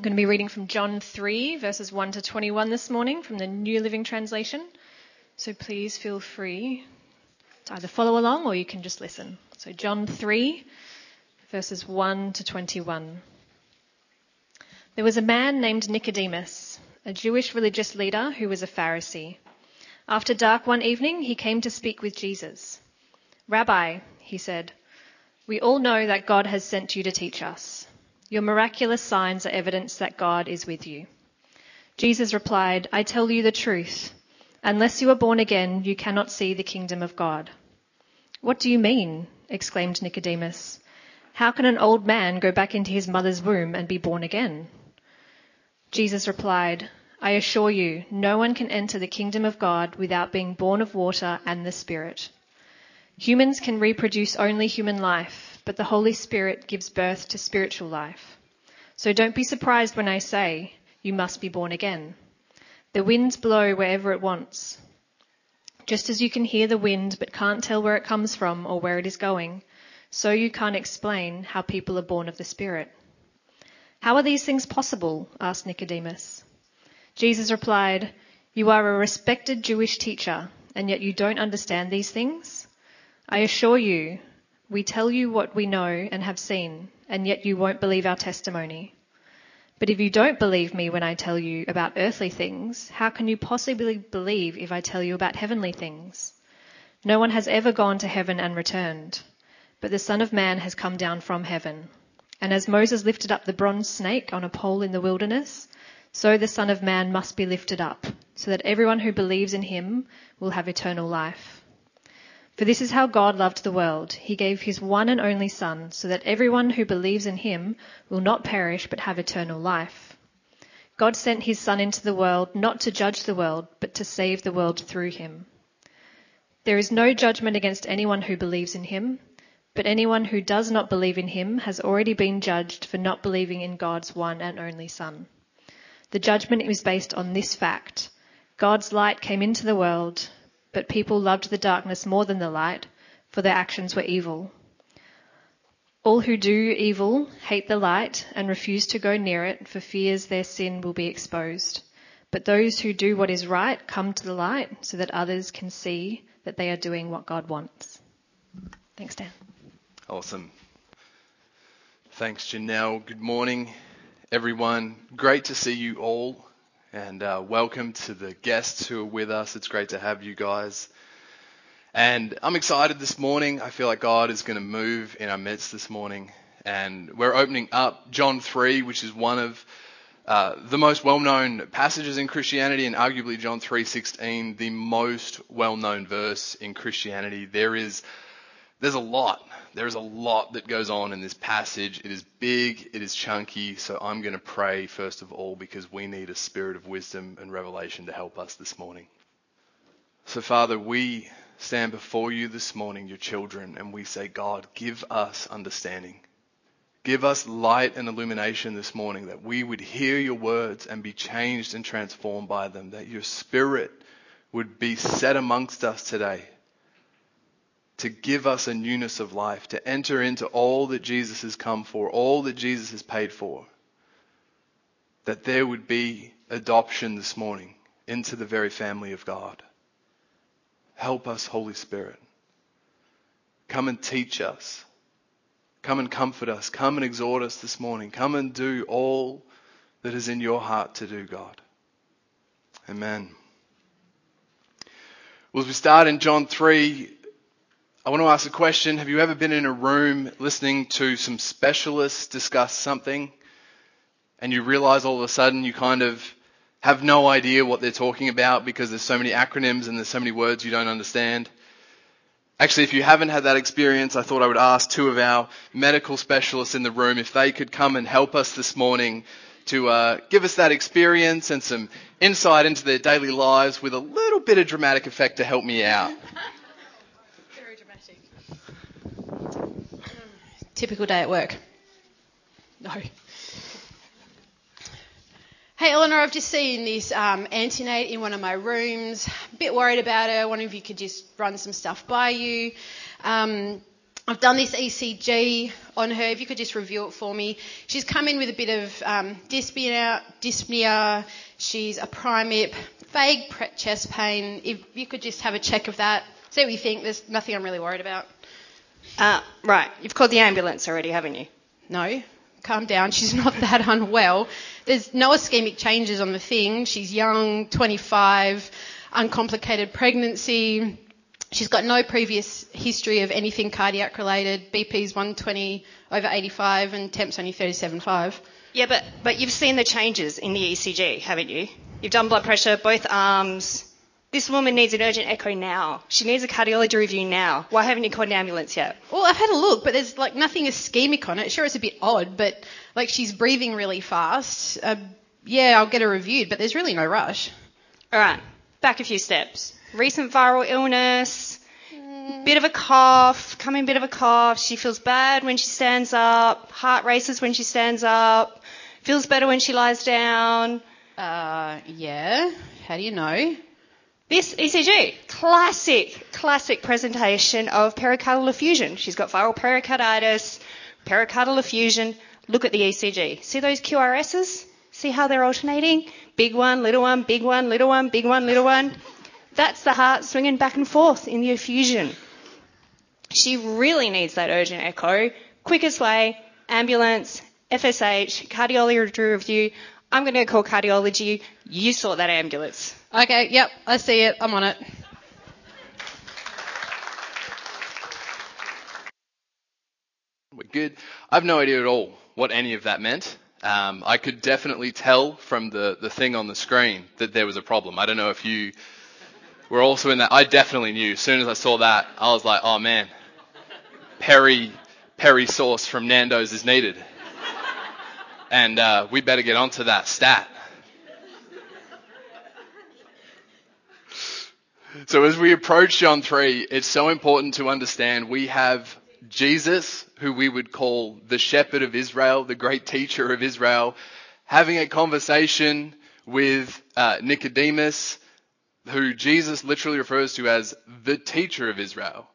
I'm going to be reading from John 3, verses 1 to 21 this morning from the New Living Translation. So please feel free to either follow along or you can just listen. So, John 3, verses 1 to 21. There was a man named Nicodemus, a Jewish religious leader who was a Pharisee. After dark one evening, he came to speak with Jesus. Rabbi, he said, we all know that God has sent you to teach us. Your miraculous signs are evidence that God is with you. Jesus replied, I tell you the truth. Unless you are born again, you cannot see the kingdom of God. What do you mean? exclaimed Nicodemus. How can an old man go back into his mother's womb and be born again? Jesus replied, I assure you, no one can enter the kingdom of God without being born of water and the Spirit. Humans can reproduce only human life but the Holy Spirit gives birth to spiritual life. So don't be surprised when I say, you must be born again. The winds blow wherever it wants. Just as you can hear the wind but can't tell where it comes from or where it is going, so you can't explain how people are born of the Spirit. How are these things possible? asked Nicodemus. Jesus replied, You are a respected Jewish teacher, and yet you don't understand these things? I assure you, we tell you what we know and have seen, and yet you won't believe our testimony. But if you don't believe me when I tell you about earthly things, how can you possibly believe if I tell you about heavenly things? No one has ever gone to heaven and returned, but the Son of Man has come down from heaven. And as Moses lifted up the bronze snake on a pole in the wilderness, so the Son of Man must be lifted up, so that everyone who believes in him will have eternal life. For this is how God loved the world. He gave his one and only Son, so that everyone who believes in him will not perish but have eternal life. God sent his Son into the world not to judge the world, but to save the world through him. There is no judgment against anyone who believes in him, but anyone who does not believe in him has already been judged for not believing in God's one and only Son. The judgment is based on this fact. God's light came into the world, but people loved the darkness more than the light, for their actions were evil. All who do evil hate the light and refuse to go near it for fears their sin will be exposed. But those who do what is right come to the light so that others can see that they are doing what God wants. Thanks, Dan. Awesome. Thanks, Janelle. Good morning, everyone. Great to see you all and uh, welcome to the guests who are with us. It's great to have you guys. And I'm excited this morning. I feel like God is going to move in our midst this morning. And we're opening up John 3, which is one of uh, the most well-known passages in Christianity, and arguably John 3:16, the most well-known verse in Christianity. There is there's a lot. There's a lot that goes on in this passage. It is big, it is chunky, so I'm going to pray first of all because we need a spirit of wisdom and revelation to help us this morning. So, Father, we stand before you this morning, your children, and we say, God, give us understanding. Give us light and illumination this morning that we would hear your words and be changed and transformed by them, that your spirit would be set amongst us today to give us a newness of life, to enter into all that Jesus has come for, all that Jesus has paid for. That there would be adoption this morning into the very family of God. Help us, Holy Spirit. Come and teach us. Come and comfort us. Come and exhort us this morning. Come and do all that is in your heart to do, God. Amen. Well, as we start in John 3, I want to ask a question. Have you ever been in a room listening to some specialists discuss something and you realize all of a sudden you kind of have no idea what they're talking about because there's so many acronyms and there's so many words you don't understand? Actually, if you haven't had that experience, I thought I would ask two of our medical specialists in the room if they could come and help us this morning to uh, give us that experience and some insight into their daily lives with a little bit of dramatic effect to help me out. Typical day at work. No. Hey Eleanor, I've just seen this um, in one of my rooms. A bit worried about her. Wonder if you could just run some stuff by you. Um, I've done this ECG on her. If you could just review it for me. She's come in with a bit of um, dyspnea, dyspnea. She's a primip, vague chest pain. If you could just have a check of that, see what you think. There's nothing I'm really worried about. Uh, right, you've called the ambulance already, haven't you? No, calm down. She's not that unwell. There's no ischemic changes on the thing. She's young, 25, uncomplicated pregnancy. She's got no previous history of anything cardiac related. BP's 120 over 85 and temp's only 37.5. Yeah, but, but you've seen the changes in the ECG, haven't you? You've done blood pressure, both arms. This woman needs an urgent echo now. She needs a cardiology review now. Why haven't you called an ambulance yet? Well, I've had a look, but there's like nothing ischemic on it. Sure, it's a bit odd, but like she's breathing really fast. Uh, yeah, I'll get her reviewed, but there's really no rush. All right, back a few steps. Recent viral illness, bit of a cough, coming bit of a cough. She feels bad when she stands up, heart races when she stands up, feels better when she lies down. Uh, yeah. How do you know? This ECG, classic, classic presentation of pericardial effusion. She's got viral pericarditis, pericardial effusion. Look at the ECG. See those QRSs? See how they're alternating? Big one, little one, big one, little one, big one, little one. That's the heart swinging back and forth in the effusion. She really needs that urgent echo. Quickest way, ambulance, FSH, cardiology review. I'm going to call cardiology. You sort that ambulance. Okay, yep, I see it. I'm on it. We're good. I have no idea at all what any of that meant. Um, I could definitely tell from the, the thing on the screen that there was a problem. I don't know if you were also in that. I definitely knew. As soon as I saw that, I was like, oh man, peri, peri sauce from Nando's is needed. And uh, we better get onto that stat. So as we approach John 3, it's so important to understand we have Jesus, who we would call the shepherd of Israel, the great teacher of Israel, having a conversation with uh, Nicodemus, who Jesus literally refers to as the teacher of Israel.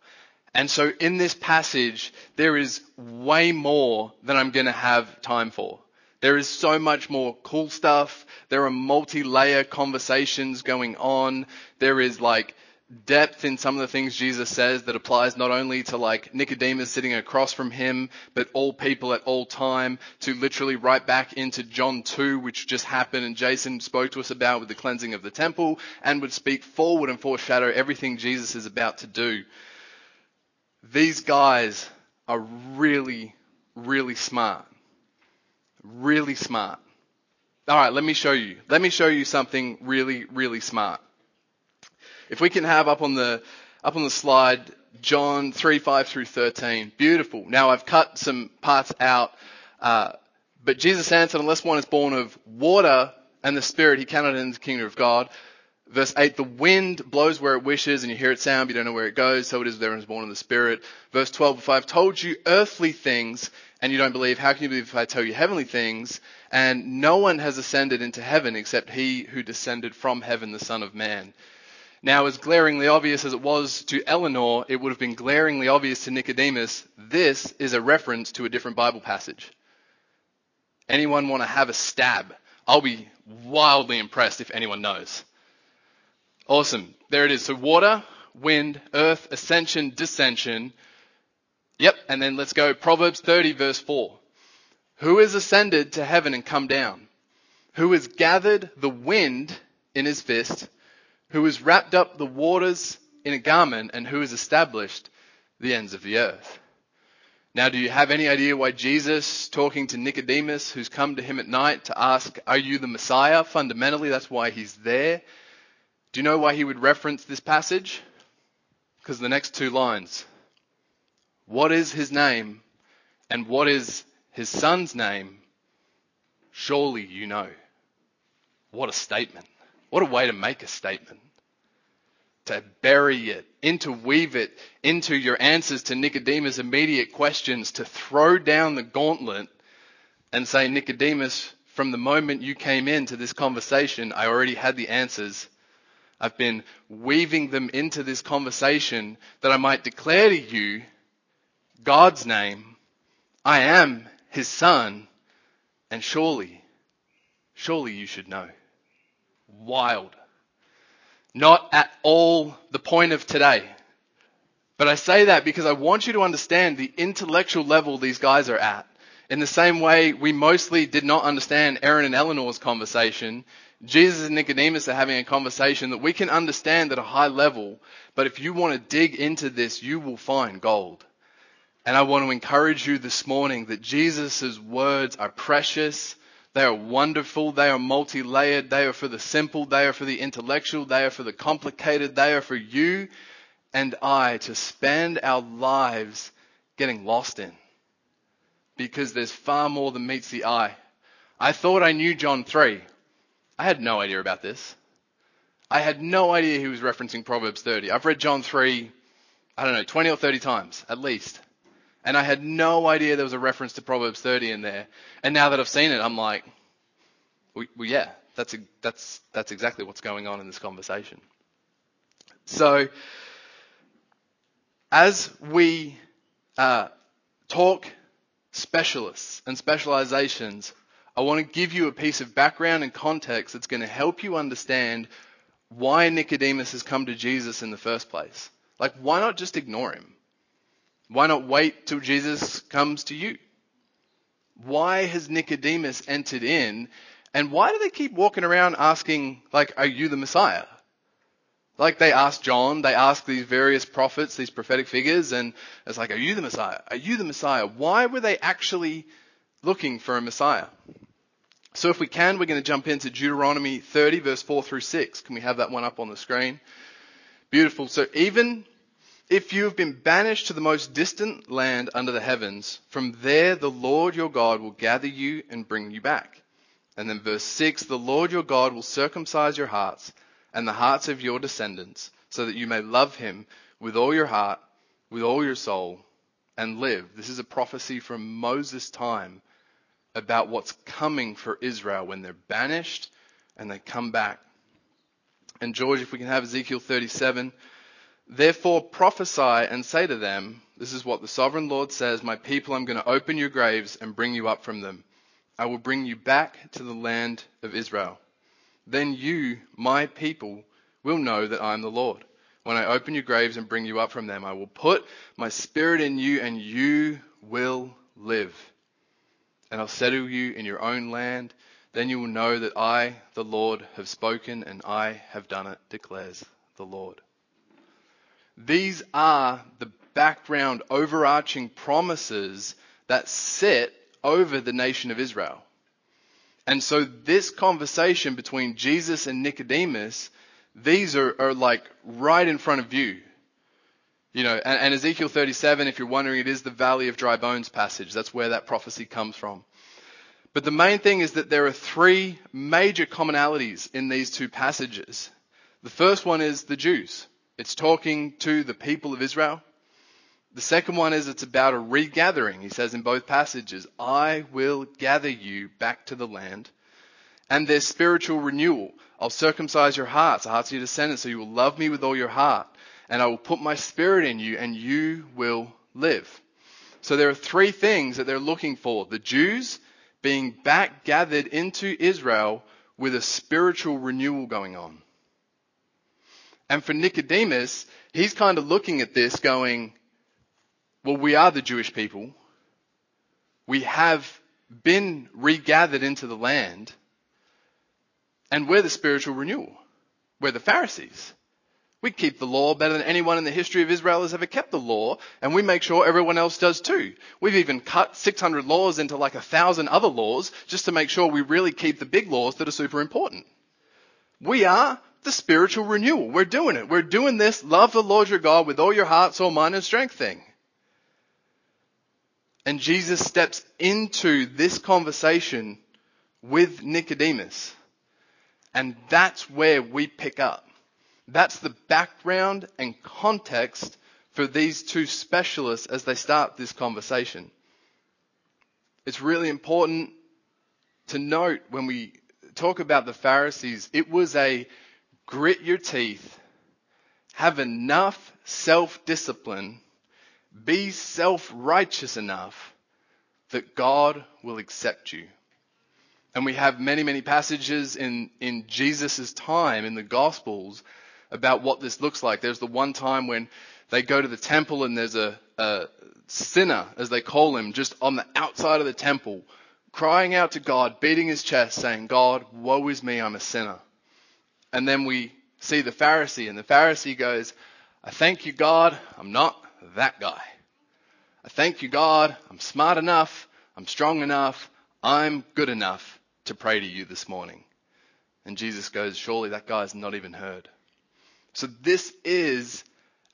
And so in this passage, there is way more than I'm going to have time for. There is so much more cool stuff. There are multi-layer conversations going on. There is like depth in some of the things Jesus says that applies not only to like Nicodemus sitting across from him, but all people at all time to literally right back into John 2, which just happened and Jason spoke to us about with the cleansing of the temple and would speak forward and foreshadow everything Jesus is about to do. These guys are really, really smart really smart. All right, let me show you. Let me show you something really, really smart. If we can have up on the up on the slide John 3, 5 through 13. Beautiful. Now I've cut some parts out. Uh, but Jesus answered, unless one is born of water and the Spirit, he cannot enter the kingdom of God. Verse 8, the wind blows where it wishes and you hear it sound, but you don't know where it goes. So it is everyone who's born of the Spirit. Verse 12, if I've told you earthly things and you don't believe, how can you believe if I tell you heavenly things? And no one has ascended into heaven except he who descended from heaven, the Son of Man. Now, as glaringly obvious as it was to Eleanor, it would have been glaringly obvious to Nicodemus, this is a reference to a different Bible passage. Anyone want to have a stab? I'll be wildly impressed if anyone knows. Awesome. There it is. So water, wind, earth, ascension, dissension. Yep. And then let's go. Proverbs 30 verse 4. Who has ascended to heaven and come down? Who has gathered the wind in his fist? Who has wrapped up the waters in a garment and who has established the ends of the earth? Now, do you have any idea why Jesus, talking to Nicodemus, who's come to him at night to ask, Are you the Messiah? Fundamentally, that's why he's there. Do you know why he would reference this passage? Because the next two lines. What is his name and what is his son's name? Surely you know. What a statement. What a way to make a statement. To bury it, interweave it into your answers to Nicodemus' immediate questions, to throw down the gauntlet and say, Nicodemus, from the moment you came into this conversation, I already had the answers I've been weaving them into this conversation that I might declare to you God's name. I am his son. And surely, surely you should know. Wild. Not at all the point of today. But I say that because I want you to understand the intellectual level these guys are at. In the same way we mostly did not understand Aaron and Eleanor's conversation, Jesus and Nicodemus are having a conversation that we can understand at a high level, but if you want to dig into this, you will find gold. And I want to encourage you this morning that Jesus' words are precious, they are wonderful, they are multi-layered, they are for the simple, they are for the intellectual, they are for the complicated, they are for you and I to spend our lives getting lost in because there's far more than meets the eye. I thought I knew John 3. I had no idea about this. I had no idea he was referencing Proverbs 30. I've read John 3, I don't know, 20 or 30 times at least. And I had no idea there was a reference to Proverbs 30 in there. And now that I've seen it, I'm like, well, well yeah, that's, that's, that's exactly what's going on in this conversation. So, as we uh, talk specialists and specializations, I want to give you a piece of background and context that's going to help you understand why Nicodemus has come to Jesus in the first place. Like, why not just ignore him? Why not wait till Jesus comes to you? Why has Nicodemus entered in? And why do they keep walking around asking, like, are you the Messiah? Like they asked John, they asked these various prophets, these prophetic figures, and it's like, are you the Messiah? Are you the Messiah? Why were they actually looking for a Messiah? So if we can, we're going to jump into Deuteronomy 30 verse 4 through 6. Can we have that one up on the screen? Beautiful. So even if you have been banished to the most distant land under the heavens, from there the Lord your God will gather you and bring you back. And then verse 6, the Lord your God will circumcise your hearts and the hearts of your descendants, so that you may love him with all your heart, with all your soul, and live. This is a prophecy from Moses' time about what's coming for Israel when they're banished and they come back. And George, if we can have Ezekiel 37. Therefore prophesy and say to them, this is what the sovereign Lord says, my people, I'm going to open your graves and bring you up from them. I will bring you back to the land of Israel. Then you, my people, will know that I am the Lord. When I open your graves and bring you up from them, I will put my spirit in you and you will live. And I'll settle you in your own land. Then you will know that I, the Lord, have spoken and I have done it, declares the Lord. These are the background overarching promises that sit over the nation of Israel. And so this conversation between Jesus and Nicodemus, these are, are like right in front of you. You know, and, and, Ezekiel 37, if you're wondering, it is the valley of dry bones passage. That's where that prophecy comes from. But the main thing is that there are three major commonalities in these two passages. The first one is the Jews. It's talking to the people of Israel. The second one is it's about a regathering. He says in both passages, I will gather you back to the land. And there's spiritual renewal. I'll circumcise your hearts, the hearts of your descendants, so you will love me with all your heart. And I will put my spirit in you, and you will live. So there are three things that they're looking for. The Jews being back gathered into Israel with a spiritual renewal going on. And for Nicodemus, he's kind of looking at this going, well, we are the Jewish people. We have been regathered into the land. And we're the spiritual renewal. We're the Pharisees. We keep the law better than anyone in the history of Israel has ever kept the law, and we make sure everyone else does too. We've even cut 600 laws into like a thousand other laws just to make sure we really keep the big laws that are super important. We are the spiritual renewal. We're doing it. We're doing this love the Lord your God with all your heart, soul, mind, and strength thing. And Jesus steps into this conversation with Nicodemus. And that's where we pick up. That's the background and context for these two specialists as they start this conversation. It's really important to note when we talk about the Pharisees, it was a grit your teeth, have enough self discipline be self-righteous enough that God will accept you. And we have many, many passages in, in Jesus' time in the Gospels about what this looks like. There's the one time when they go to the temple and there's a, a sinner, as they call him, just on the outside of the temple, crying out to God, beating his chest, saying, God, woe is me, I'm a sinner. And then we see the Pharisee, and the Pharisee goes, I thank you, God, I'm not that guy. I thank you, God, I'm smart enough, I'm strong enough, I'm good enough to pray to you this morning. And Jesus goes, surely that guy's not even heard. So this is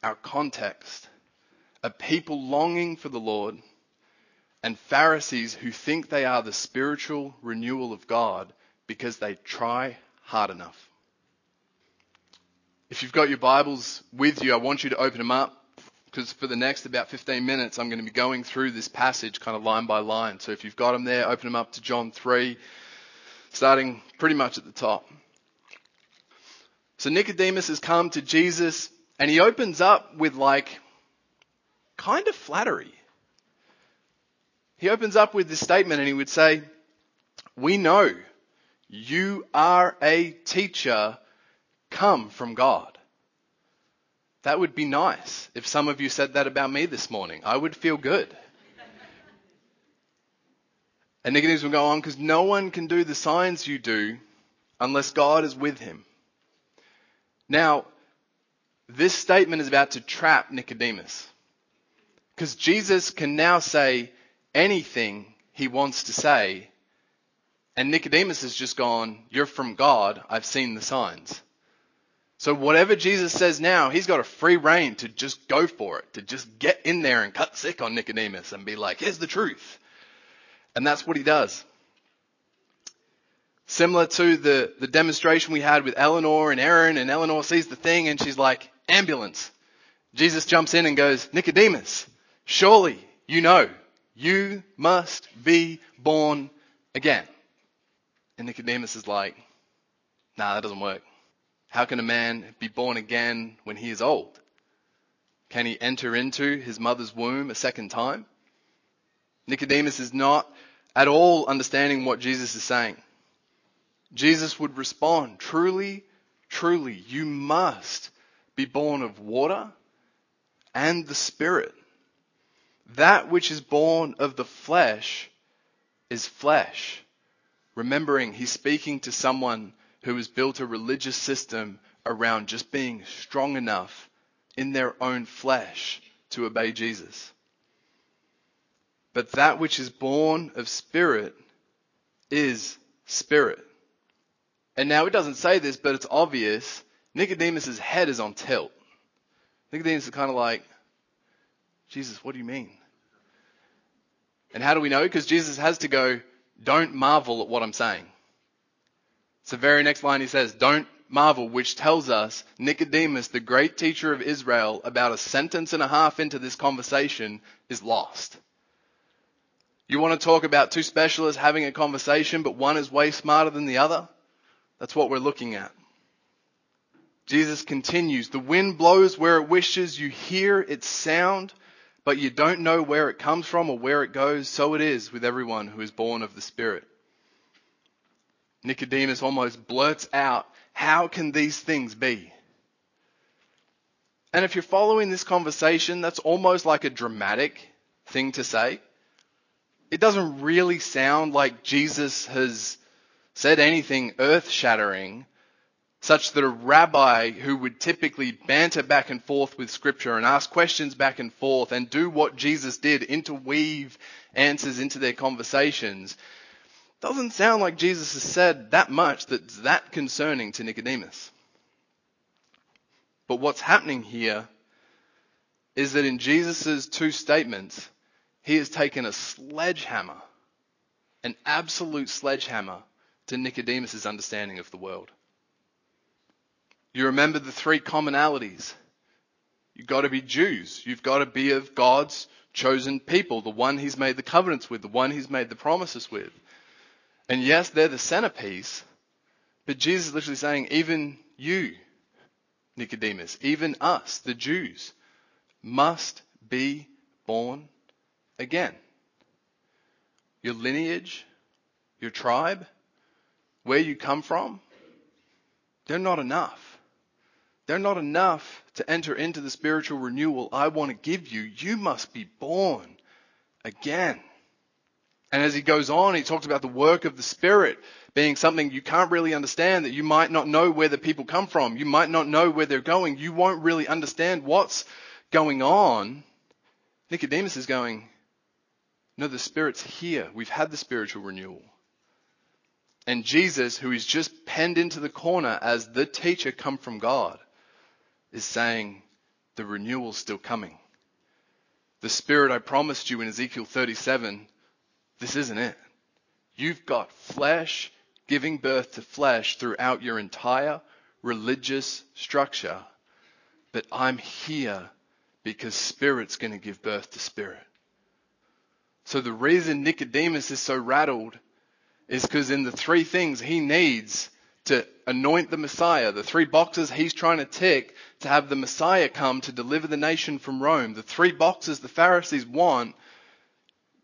our context. A people longing for the Lord and Pharisees who think they are the spiritual renewal of God because they try hard enough. If you've got your Bibles with you, I want you to open them up because for the next about 15 minutes, I'm going to be going through this passage kind of line by line. So if you've got them there, open them up to John 3, starting pretty much at the top. So Nicodemus has come to Jesus and he opens up with like kind of flattery. He opens up with this statement and he would say, we know you are a teacher come from God. That would be nice if some of you said that about me this morning. I would feel good. And Nicodemus will go on because no one can do the signs you do unless God is with him. Now, this statement is about to trap Nicodemus. Because Jesus can now say anything he wants to say. And Nicodemus has just gone, You're from God. I've seen the signs. So whatever Jesus says now, he's got a free reign to just go for it, to just get in there and cut sick on Nicodemus and be like, here's the truth. And that's what he does. Similar to the, the demonstration we had with Eleanor and Aaron, and Eleanor sees the thing and she's like, ambulance. Jesus jumps in and goes, Nicodemus, surely you know you must be born again. And Nicodemus is like, nah, that doesn't work. How can a man be born again when he is old? Can he enter into his mother's womb a second time? Nicodemus is not at all understanding what Jesus is saying. Jesus would respond, truly, truly, you must be born of water and the Spirit. That which is born of the flesh is flesh. Remembering he's speaking to someone who has built a religious system around just being strong enough in their own flesh to obey Jesus. But that which is born of spirit is spirit. And now it doesn't say this, but it's obvious. Nicodemus' head is on tilt. Nicodemus is kind of like, Jesus, what do you mean? And how do we know? Because Jesus has to go, don't marvel at what I'm saying. It's the very next line he says, don't marvel, which tells us Nicodemus, the great teacher of Israel, about a sentence and a half into this conversation is lost. You want to talk about two specialists having a conversation, but one is way smarter than the other? That's what we're looking at. Jesus continues, the wind blows where it wishes, you hear its sound, but you don't know where it comes from or where it goes. So it is with everyone who is born of the Spirit. Nicodemus almost blurts out, how can these things be? And if you're following this conversation, that's almost like a dramatic thing to say. It doesn't really sound like Jesus has said anything earth shattering, such that a rabbi who would typically banter back and forth with scripture and ask questions back and forth and do what Jesus did, interweave answers into their conversations, doesn't sound like Jesus has said that much that's that concerning to Nicodemus. But what's happening here is that in Jesus' two statements, he has taken a sledgehammer, an absolute sledgehammer, to Nicodemus' understanding of the world. You remember the three commonalities. You've got to be Jews. You've got to be of God's chosen people, the one he's made the covenants with, the one he's made the promises with. And yes, they're the centerpiece, but Jesus is literally saying, even you, Nicodemus, even us, the Jews, must be born again. Your lineage, your tribe, where you come from, they're not enough. They're not enough to enter into the spiritual renewal I want to give you. You must be born again. And as he goes on, he talks about the work of the Spirit being something you can't really understand, that you might not know where the people come from. You might not know where they're going. You won't really understand what's going on. Nicodemus is going, no, the Spirit's here. We've had the spiritual renewal. And Jesus, who is just penned into the corner as the teacher come from God, is saying, the renewal's still coming. The Spirit I promised you in Ezekiel 37, this isn't it. You've got flesh giving birth to flesh throughout your entire religious structure, but I'm here because Spirit's going to give birth to Spirit. So the reason Nicodemus is so rattled is because in the three things he needs to anoint the Messiah, the three boxes he's trying to tick to have the Messiah come to deliver the nation from Rome, the three boxes the Pharisees want,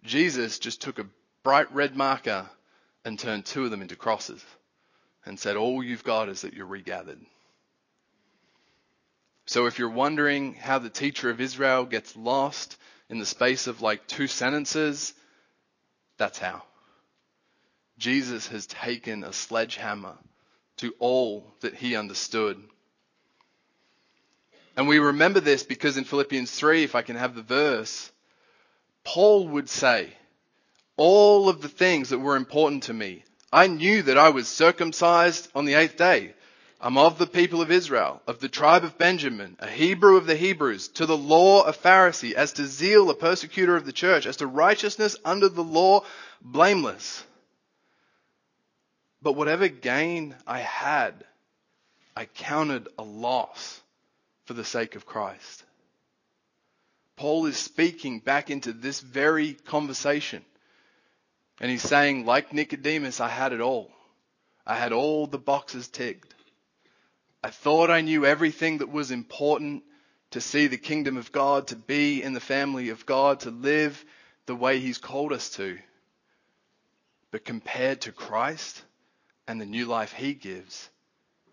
Jesus just took a bright red marker and turned two of them into crosses and said, All you've got is that you're regathered. So if you're wondering how the teacher of Israel gets lost in the space of like two sentences, that's how. Jesus has taken a sledgehammer to all that he understood. And we remember this because in Philippians 3, if I can have the verse, Paul would say, all of the things that were important to me. I knew that I was circumcised on the eighth day. I'm of the people of Israel, of the tribe of Benjamin, a Hebrew of the Hebrews, to the law a Pharisee, as to zeal a persecutor of the church, as to righteousness under the law blameless. But whatever gain I had, I counted a loss for the sake of Christ. Paul is speaking back into this very conversation. And he's saying, like Nicodemus, I had it all. I had all the boxes ticked. I thought I knew everything that was important to see the kingdom of God, to be in the family of God, to live the way he's called us to. But compared to Christ and the new life he gives,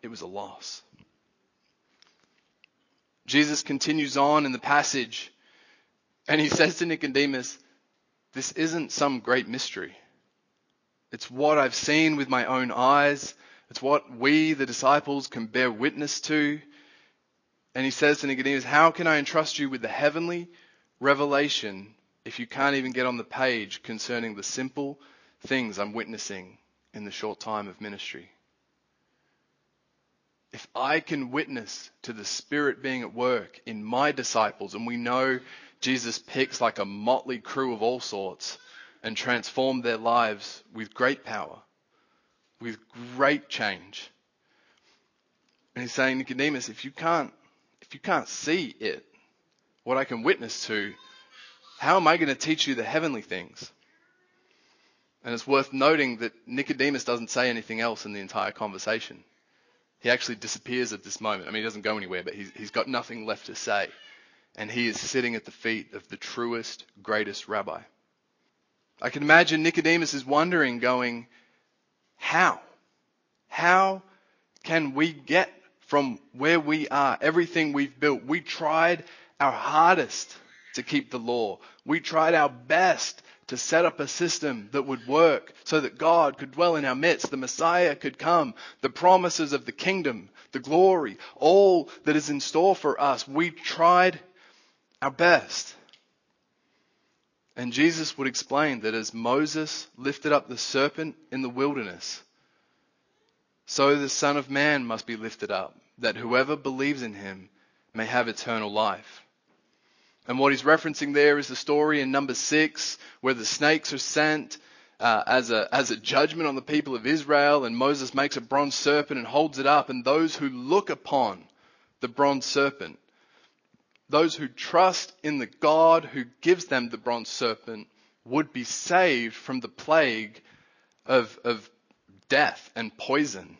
it was a loss. Jesus continues on in the passage and he says to Nicodemus, this isn't some great mystery. It's what I've seen with my own eyes. It's what we, the disciples, can bear witness to. And he says to Nicodemus, How can I entrust you with the heavenly revelation if you can't even get on the page concerning the simple things I'm witnessing in the short time of ministry? If I can witness to the Spirit being at work in my disciples, and we know Jesus picks like a motley crew of all sorts and transform their lives with great power, with great change. And he's saying, Nicodemus, if you can't, if you can't see it, what I can witness to, how am I going to teach you the heavenly things? And it's worth noting that Nicodemus doesn't say anything else in the entire conversation. He actually disappears at this moment. I mean, he doesn't go anywhere, but he's, he's got nothing left to say. And he is sitting at the feet of the truest, greatest rabbi. I can imagine Nicodemus is wondering, going, how? How can we get from where we are, everything we've built? We tried our hardest to keep the law. We tried our best to set up a system that would work so that God could dwell in our midst, the Messiah could come, the promises of the kingdom, the glory, all that is in store for us. We tried our best. And Jesus would explain that as Moses lifted up the serpent in the wilderness, so the Son of Man must be lifted up, that whoever believes in him may have eternal life. And what he's referencing there is the story in number six, where the snakes are sent uh, as a as a judgment on the people of Israel, and Moses makes a bronze serpent and holds it up, and those who look upon the bronze serpent those who trust in the God who gives them the bronze serpent would be saved from the plague of, of death and poison.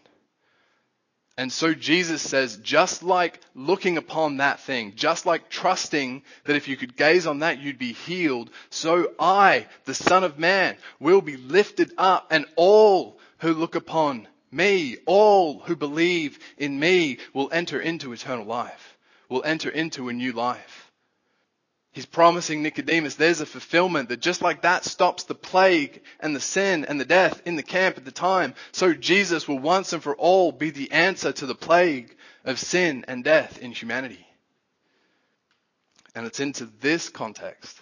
And so Jesus says, just like looking upon that thing, just like trusting that if you could gaze on that, you'd be healed, so I, the Son of Man, will be lifted up and all who look upon me, all who believe in me will enter into eternal life, will enter into a new life. He's promising Nicodemus there's a fulfillment that just like that stops the plague and the sin and the death in the camp at the time, so Jesus will once and for all be the answer to the plague of sin and death in humanity. And it's into this context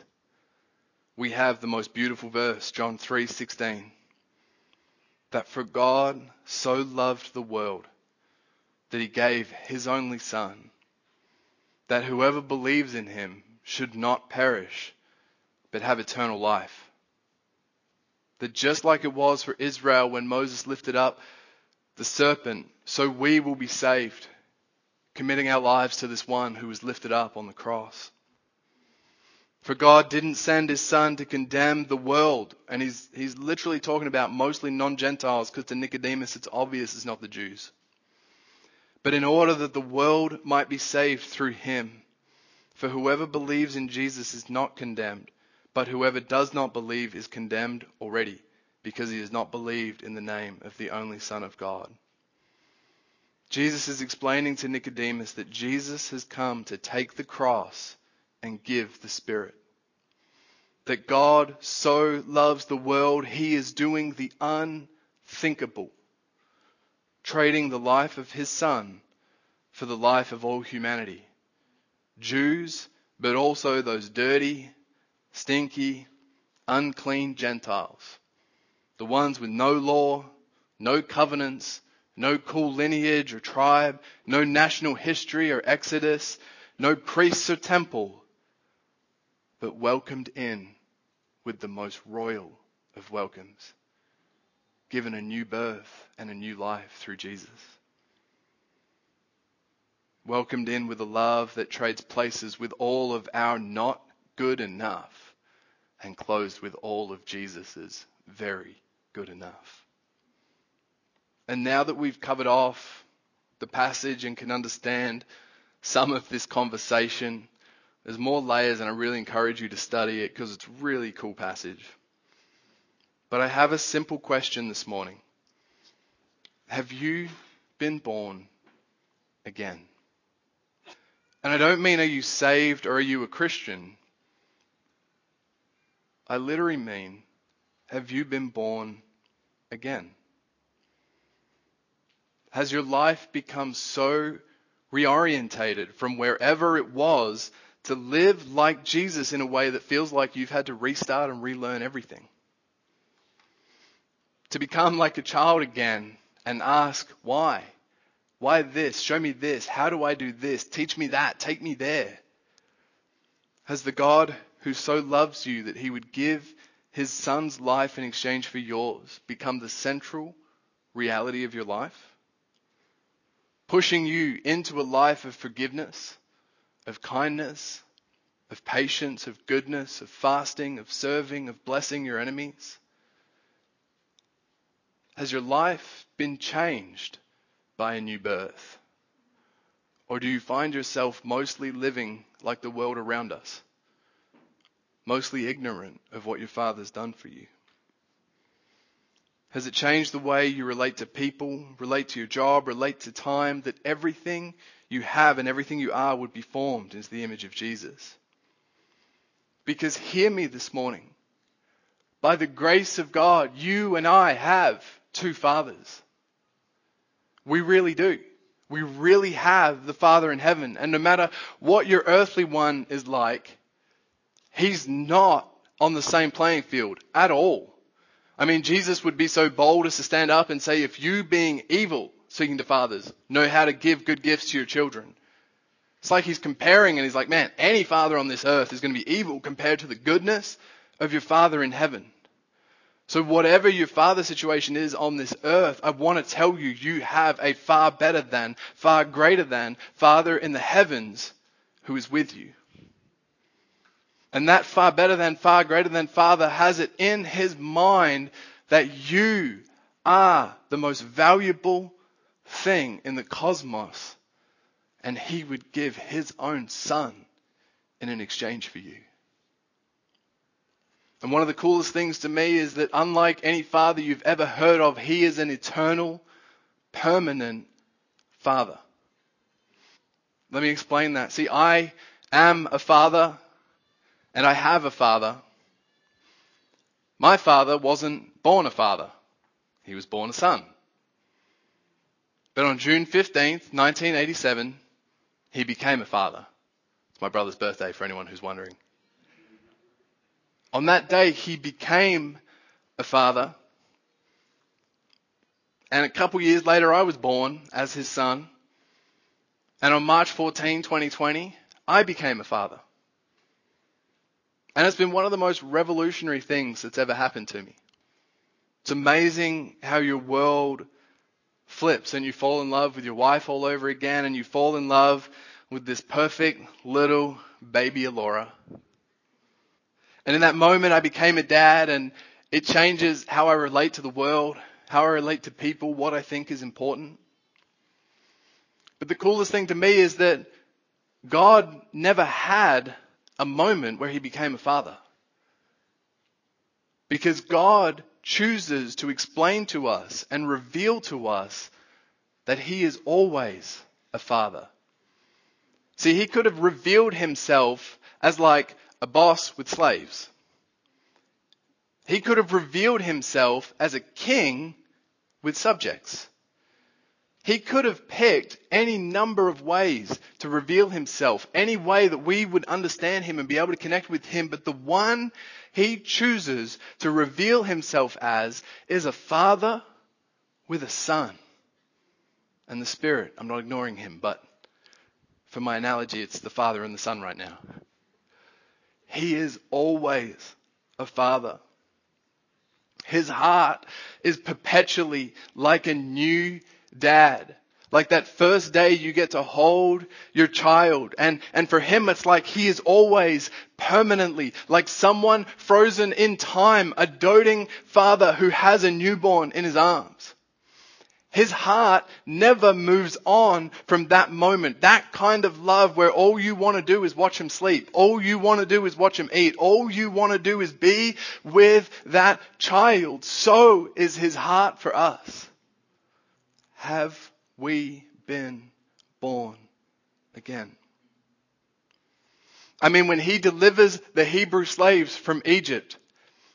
we have the most beautiful verse, John 3:16, that for God so loved the world that he gave his only son that whoever believes in him should not perish, but have eternal life. That just like it was for Israel when Moses lifted up the serpent, so we will be saved, committing our lives to this one who was lifted up on the cross. For God didn't send his son to condemn the world. And he's, he's literally talking about mostly non-Gentiles because to Nicodemus it's obvious it's not the Jews. But in order that the world might be saved through him. For whoever believes in Jesus is not condemned, but whoever does not believe is condemned already, because he has not believed in the name of the only Son of God. Jesus is explaining to Nicodemus that Jesus has come to take the cross and give the Spirit. That God so loves the world, he is doing the unthinkable, trading the life of his Son for the life of all humanity Jews, but also those dirty, stinky, unclean Gentiles. The ones with no law, no covenants, no cool lineage or tribe, no national history or exodus, no priests or temple, but welcomed in with the most royal of welcomes, given a new birth and a new life through Jesus welcomed in with a love that trades places with all of our not good enough and closed with all of Jesus's very good enough. And now that we've covered off the passage and can understand some of this conversation, there's more layers and I really encourage you to study it because it's a really cool passage. But I have a simple question this morning. Have you been born again? And I don't mean are you saved or are you a Christian? I literally mean have you been born again? Has your life become so reorientated from wherever it was to live like Jesus in a way that feels like you've had to restart and relearn everything? To become like a child again and ask why? Why this? Show me this. How do I do this? Teach me that. Take me there. Has the God who so loves you that he would give his son's life in exchange for yours become the central reality of your life? Pushing you into a life of forgiveness, of kindness, of patience, of goodness, of fasting, of serving, of blessing your enemies? Has your life been changed by a new birth? Or do you find yourself mostly living like the world around us? Mostly ignorant of what your Father's done for you? Has it changed the way you relate to people, relate to your job, relate to time, that everything you have and everything you are would be formed into the image of Jesus? Because hear me this morning. By the grace of God, you and I have two fathers. We really do. We really have the Father in heaven. And no matter what your earthly one is like, He's not on the same playing field at all. I mean, Jesus would be so bold as to stand up and say, if you being evil, seeking to fathers, know how to give good gifts to your children. It's like he's comparing and he's like, man, any father on this earth is going to be evil compared to the goodness of your father in heaven. So whatever your father situation is on this earth, I want to tell you, you have a far better than, far greater than Father in the heavens who is with you. And that far better than, far greater than Father has it in his mind that you are the most valuable, thing in the cosmos and he would give his own son in an exchange for you. And one of the coolest things to me is that unlike any father you've ever heard of, he is an eternal, permanent father. Let me explain that. See, I am a father and I have a father. My father wasn't born a father. He was born a son. But on June 15th, 1987, he became a father. It's my brother's birthday for anyone who's wondering. On that day, he became a father. And a couple years later, I was born as his son. And on March 14, 2020, I became a father. And it's been one of the most revolutionary things that's ever happened to me. It's amazing how your world flips and you fall in love with your wife all over again and you fall in love with this perfect little baby Alora. And in that moment, I became a dad and it changes how I relate to the world, how I relate to people, what I think is important. But the coolest thing to me is that God never had a moment where he became a father. Because God chooses to explain to us and reveal to us that he is always a father. See, he could have revealed himself as like a boss with slaves. He could have revealed himself as a king with subjects. He could have picked any number of ways to reveal himself, any way that we would understand him and be able to connect with him, but the one he chooses to reveal himself as is a father with a son and the spirit. I'm not ignoring him, but for my analogy, it's the father and the son right now. He is always a father. His heart is perpetually like a new dad. Like that first day you get to hold your child. And, and for him it's like he is always permanently like someone frozen in time, a doting father who has a newborn in his arms. His heart never moves on from that moment. That kind of love where all you want to do is watch him sleep. All you want to do is watch him eat. All you want to do is be with that child. So is his heart for us. Have we been born again? I mean, when he delivers the Hebrew slaves from Egypt,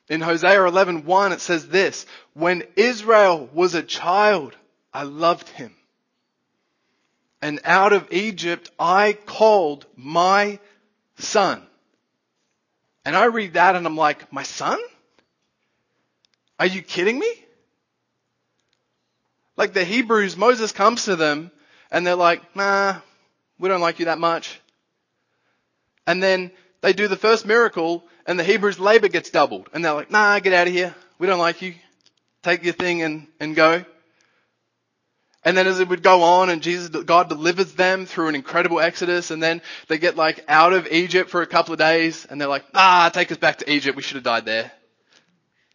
in Hosea 11:1 it says this, when Israel was a child, I loved him. And out of Egypt I called my son. And I read that and I'm like, my son? Are you kidding me? Like the Hebrews, Moses comes to them and they're like, nah, we don't like you that much. And then they do the first miracle and the Hebrews labor gets doubled. And they're like, nah, get out of here. We don't like you. Take your thing and, and go. And then as it would go on and Jesus, God delivers them through an incredible exodus and then they get like out of Egypt for a couple of days and they're like, ah, take us back to Egypt. We should have died there.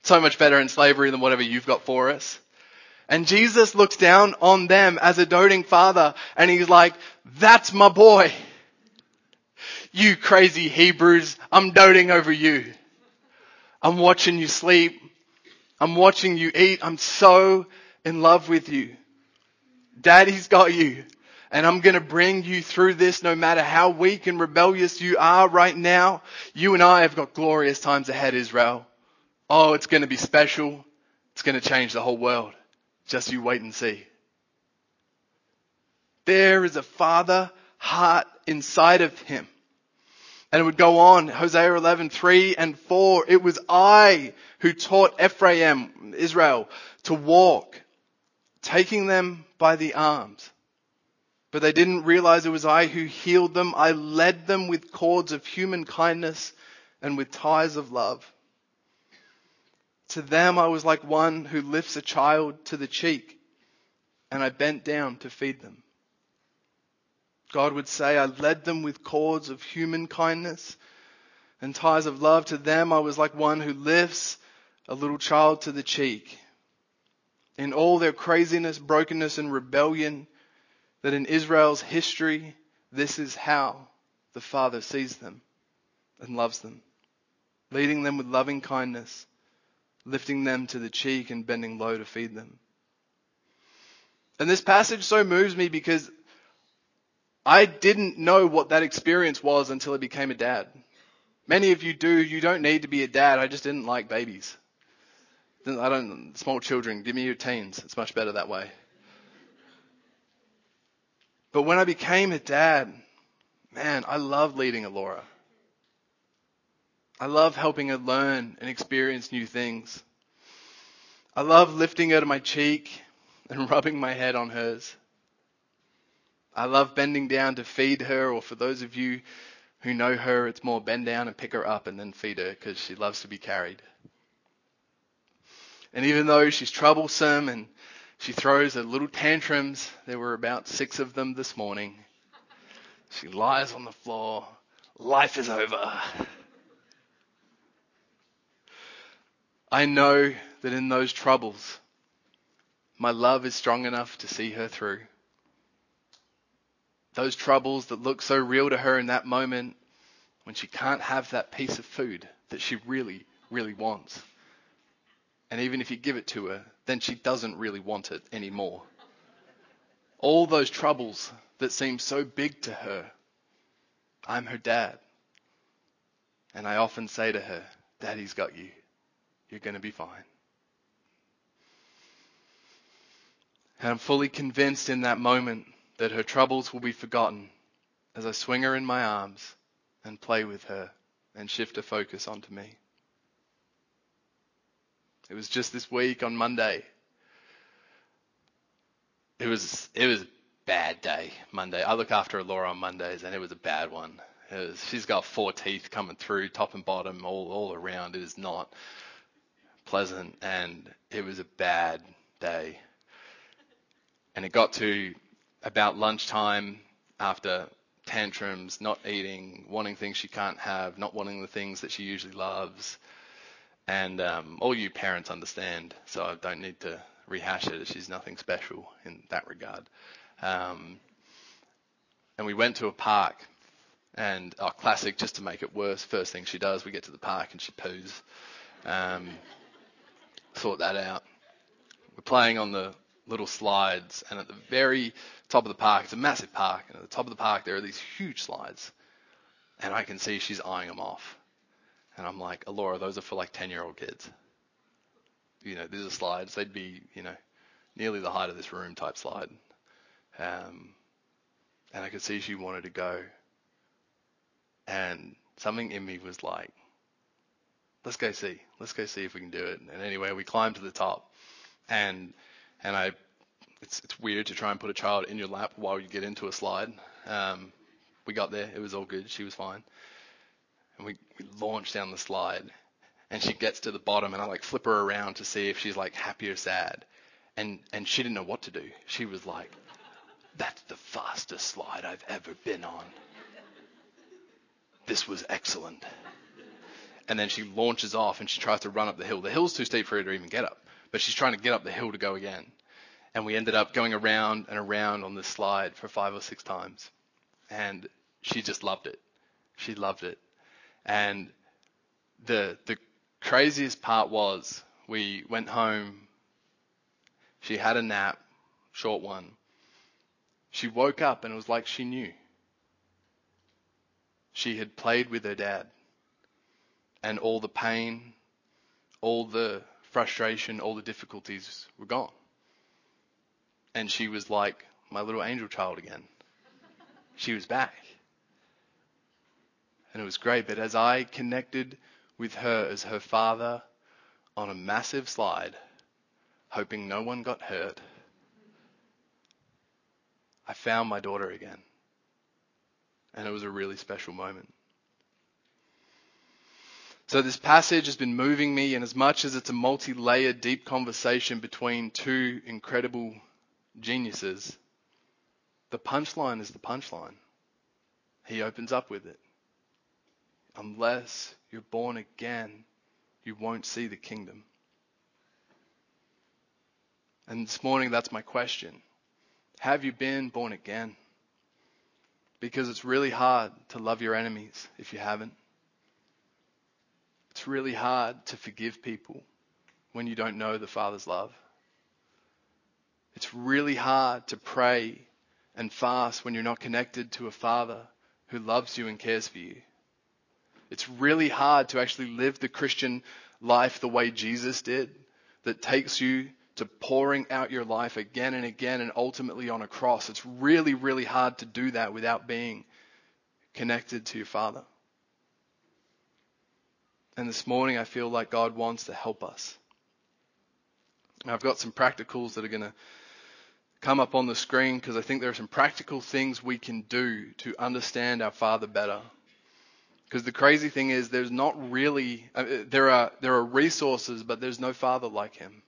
So much better in slavery than whatever you've got for us. And Jesus looks down on them as a doting father and he's like, that's my boy. You crazy Hebrews, I'm doting over you. I'm watching you sleep. I'm watching you eat. I'm so in love with you. Daddy's got you. And I'm going to bring you through this no matter how weak and rebellious you are right now. You and I have got glorious times ahead, Israel. Oh, it's going to be special. It's going to change the whole world. Just you wait and see. There is a father heart inside of him. And it would go on, Hosea 11, 3 and 4. It was I who taught Ephraim, Israel, to walk, taking them by the arms. But they didn't realize it was I who healed them. I led them with cords of human kindness and with ties of love. To them I was like one who lifts a child to the cheek, and I bent down to feed them. God would say, I led them with cords of human kindness and ties of love. To them I was like one who lifts a little child to the cheek in all their craziness, brokenness, and rebellion, that in Israel's history, this is how the Father sees them and loves them, leading them with loving kindness, lifting them to the cheek and bending low to feed them. And this passage so moves me because I didn't know what that experience was until I became a dad. Many of you do. You don't need to be a dad. I just didn't like babies. I don't, small children, give me your teens. It's much better that way. But when I became a dad, man, I love leading Alora. I love helping her learn and experience new things. I love lifting her to my cheek and rubbing my head on hers. I love bending down to feed her, or for those of you who know her, it's more bend down and pick her up and then feed her because she loves to be carried. And even though she's troublesome and she throws her little tantrums, there were about six of them this morning. She lies on the floor. Life is over. I know that in those troubles, my love is strong enough to see her through. Those troubles that look so real to her in that moment when she can't have that piece of food that she really, really wants. And even if you give it to her, then she doesn't really want it anymore. All those troubles that seem so big to her, I'm her dad. And I often say to her, Daddy's got you. You're going to be fine. And I'm fully convinced in that moment that her troubles will be forgotten as I swing her in my arms and play with her and shift her focus onto me. It was just this week on Monday. It was it was a bad day Monday. I look after Alora on Mondays, and it was a bad one. Was, she's got four teeth coming through, top and bottom, all all around. It is not pleasant, and it was a bad day. And it got to about lunchtime after tantrums, not eating, wanting things she can't have, not wanting the things that she usually loves. And um, all you parents understand, so I don't need to rehash it. She's nothing special in that regard. Um, and we went to a park, and our oh, classic, just to make it worse, first thing she does, we get to the park and she poos. Um, sort that out. We're playing on the little slides, and at the very top of the park, it's a massive park, and at the top of the park there are these huge slides, and I can see she's eyeing them off. And I'm like, Alora, those are for like 10 year old kids. You know, these are slides. They'd be, you know, nearly the height of this room type slide. Um, and I could see she wanted to go. And something in me was like, let's go see. Let's go see if we can do it. And anyway, we climbed to the top. And, and I, it's, it's weird to try and put a child in your lap while you get into a slide. Um, we got there. It was all good. She was fine and we, we launch down the slide and she gets to the bottom and I like flip her around to see if she's like happy or sad. And and she didn't know what to do. She was like, That's the fastest slide I've ever been on. This was excellent. And then she launches off and she tries to run up the hill. The hill's too steep for her to even get up, but she's trying to get up the hill to go again. And we ended up going around and around on this slide for five or six times. And she just loved it. She loved it. And the the craziest part was we went home. She had a nap, short one. She woke up and it was like she knew. She had played with her dad. And all the pain, all the frustration, all the difficulties were gone. And she was like my little angel child again. She was back and it was great. But as I connected with her as her father on a massive slide, hoping no one got hurt, I found my daughter again. And it was a really special moment. So this passage has been moving me, and as much as it's a multi-layered, deep conversation between two incredible geniuses, the punchline is the punchline. He opens up with it unless you're born again, you won't see the kingdom. And this morning, that's my question. Have you been born again? Because it's really hard to love your enemies if you haven't. It's really hard to forgive people when you don't know the Father's love. It's really hard to pray and fast when you're not connected to a Father who loves you and cares for you. It's really hard to actually live the Christian life the way Jesus did, that takes you to pouring out your life again and again and ultimately on a cross. It's really, really hard to do that without being connected to your Father. And this morning I feel like God wants to help us. I've got some practicals that are going to come up on the screen because I think there are some practical things we can do to understand our Father better. Because the crazy thing is, there's not really uh, there are there are resources, but there's no Father like Him.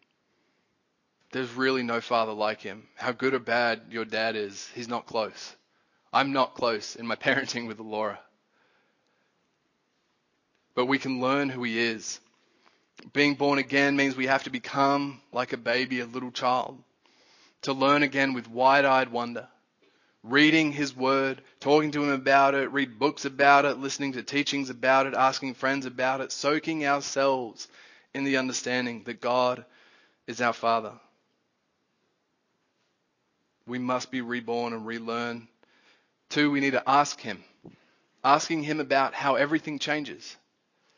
There's really no Father like Him. How good or bad your dad is, He's not close. I'm not close in my parenting with Alora. But we can learn who He is. Being born again means we have to become like a baby, a little child to learn again with wide eyed wonder. Reading His Word, talking to Him about it, read books about it, listening to teachings about it, asking friends about it, soaking ourselves in the understanding that God is our Father. We must be reborn and relearn. Two, we need to ask Him. Asking Him about how everything changes.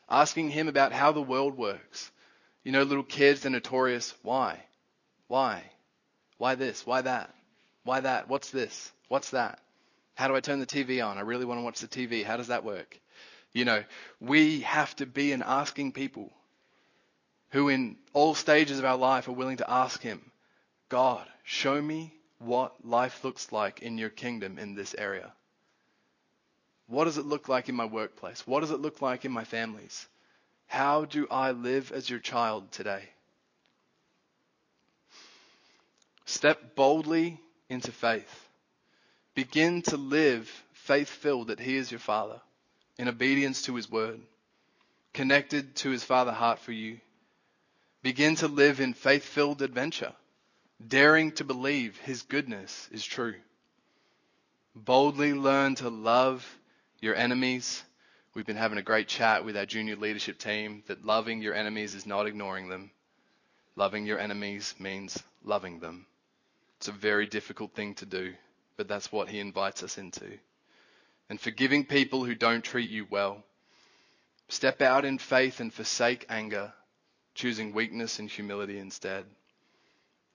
Asking Him about how the world works. You know, little kids are notorious. Why? Why? Why this? Why that? Why that? What's this? What's that? How do I turn the TV on? I really want to watch the TV. How does that work? You know, we have to be an asking people who in all stages of our life are willing to ask Him, God, show me what life looks like in your kingdom in this area. What does it look like in my workplace? What does it look like in my families? How do I live as your child today? Step boldly into faith. Begin to live faith filled that He is your Father, in obedience to His word, connected to His Father heart for you. Begin to live in faith filled adventure, daring to believe His goodness is true. Boldly learn to love your enemies. We've been having a great chat with our junior leadership team that loving your enemies is not ignoring them. Loving your enemies means loving them. It's a very difficult thing to do, but that's what he invites us into. And forgiving people who don't treat you well. Step out in faith and forsake anger, choosing weakness and humility instead.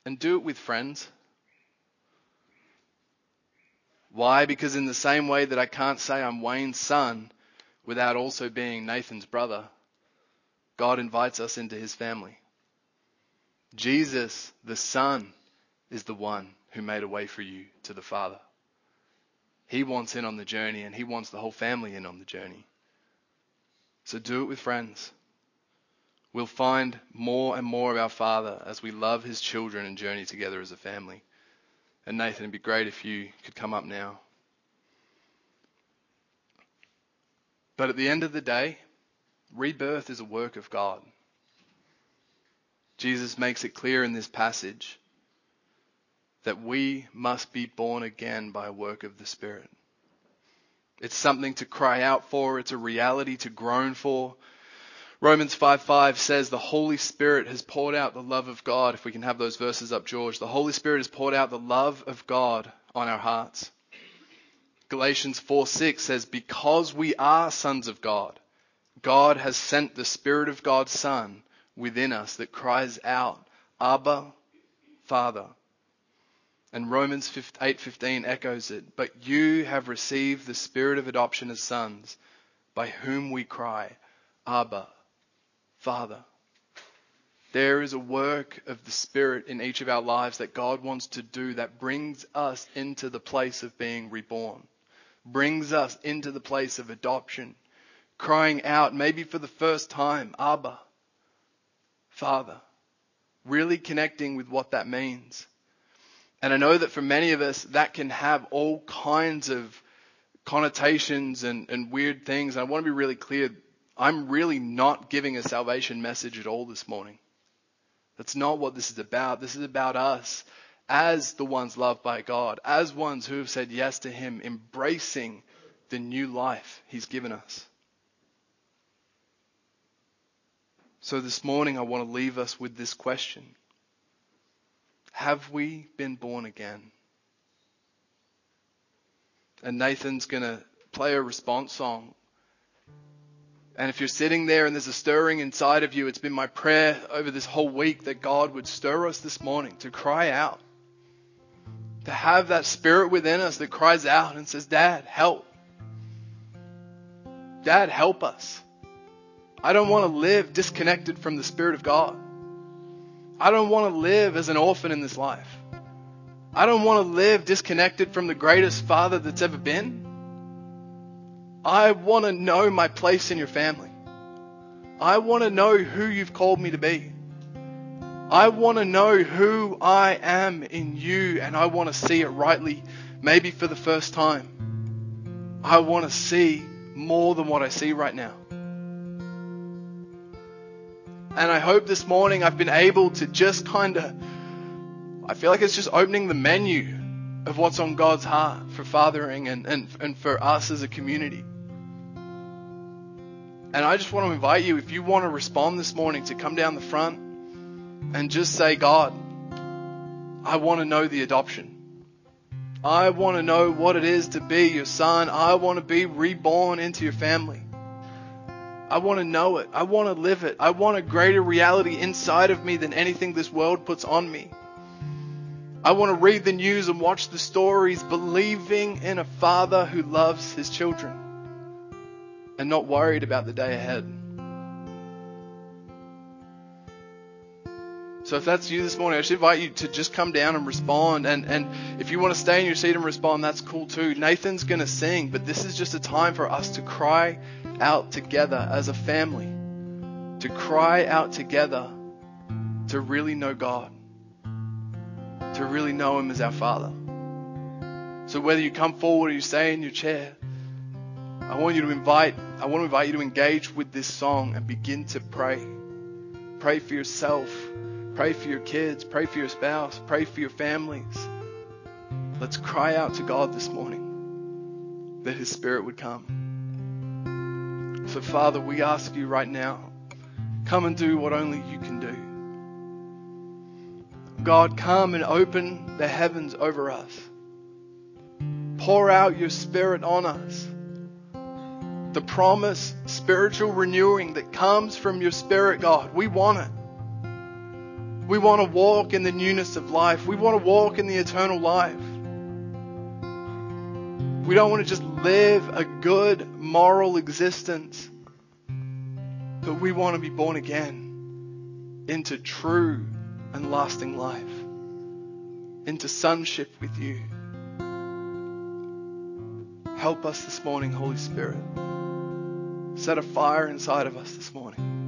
And do it with friends. Why? Because in the same way that I can't say I'm Wayne's son without also being Nathan's brother, God invites us into his family. Jesus, the Son, is the one who made a way for you to the Father. He wants in on the journey and he wants the whole family in on the journey. So do it with friends. We'll find more and more of our Father as we love his children and journey together as a family. And Nathan, it'd be great if you could come up now. But at the end of the day, rebirth is a work of God. Jesus makes it clear in this passage that we must be born again by work of the Spirit. It's something to cry out for. It's a reality to groan for. Romans 5 5 says the Holy Spirit has poured out the love of God. If we can have those verses up, George. The Holy Spirit has poured out the love of God on our hearts. Galatians 4 6 says, Because we are sons of God, God has sent the Spirit of God's Son within us that cries out, Abba, Father. And Romans 8:15 echoes it, but you have received the spirit of adoption as sons, by whom we cry, Abba, Father. There is a work of the Spirit in each of our lives that God wants to do that brings us into the place of being reborn, brings us into the place of adoption, crying out, maybe for the first time, Abba, Father, really connecting with what that means. And I know that for many of us, that can have all kinds of connotations and, and weird things. And I want to be really clear. I'm really not giving a salvation message at all this morning. That's not what this is about. This is about us as the ones loved by God, as ones who have said yes to Him, embracing the new life He's given us. So this morning, I want to leave us with this question Have we been born again? And Nathan's going to play a response song. And if you're sitting there and there's a stirring inside of you, it's been my prayer over this whole week that God would stir us this morning to cry out. To have that spirit within us that cries out and says, Dad, help. Dad, help us. I don't want to live disconnected from the Spirit of God. I don't want to live as an orphan in this life. I don't want to live disconnected from the greatest father that's ever been. I want to know my place in your family. I want to know who you've called me to be. I want to know who I am in you and I want to see it rightly, maybe for the first time. I want to see more than what I see right now. And I hope this morning I've been able to just kind of I feel like it's just opening the menu of what's on God's heart for fathering and, and, and for us as a community. And I just want to invite you, if you want to respond this morning, to come down the front and just say, God, I want to know the adoption. I want to know what it is to be your son. I want to be reborn into your family. I want to know it. I want to live it. I want a greater reality inside of me than anything this world puts on me. I want to read the news and watch the stories believing in a father who loves his children and not worried about the day ahead. So if that's you this morning, I should invite you to just come down and respond. And, and if you want to stay in your seat and respond, that's cool too. Nathan's going to sing, but this is just a time for us to cry out together as a family, to cry out together to really know God to really know Him as our Father. So whether you come forward or you stay in your chair, I want you to invite, I want to invite you to engage with this song and begin to pray. Pray for yourself. Pray for your kids. Pray for your spouse. Pray for your families. Let's cry out to God this morning that His Spirit would come. So, Father, we ask you right now, come and do what only you can do. God, come and open the heavens over us. Pour out your Spirit on us. The promise, spiritual renewing that comes from your Spirit, God, we want it. We want to walk in the newness of life. We want to walk in the eternal life. We don't want to just live a good moral existence, but we want to be born again into true and lasting life, into sonship with you. Help us this morning, Holy Spirit. Set a fire inside of us this morning.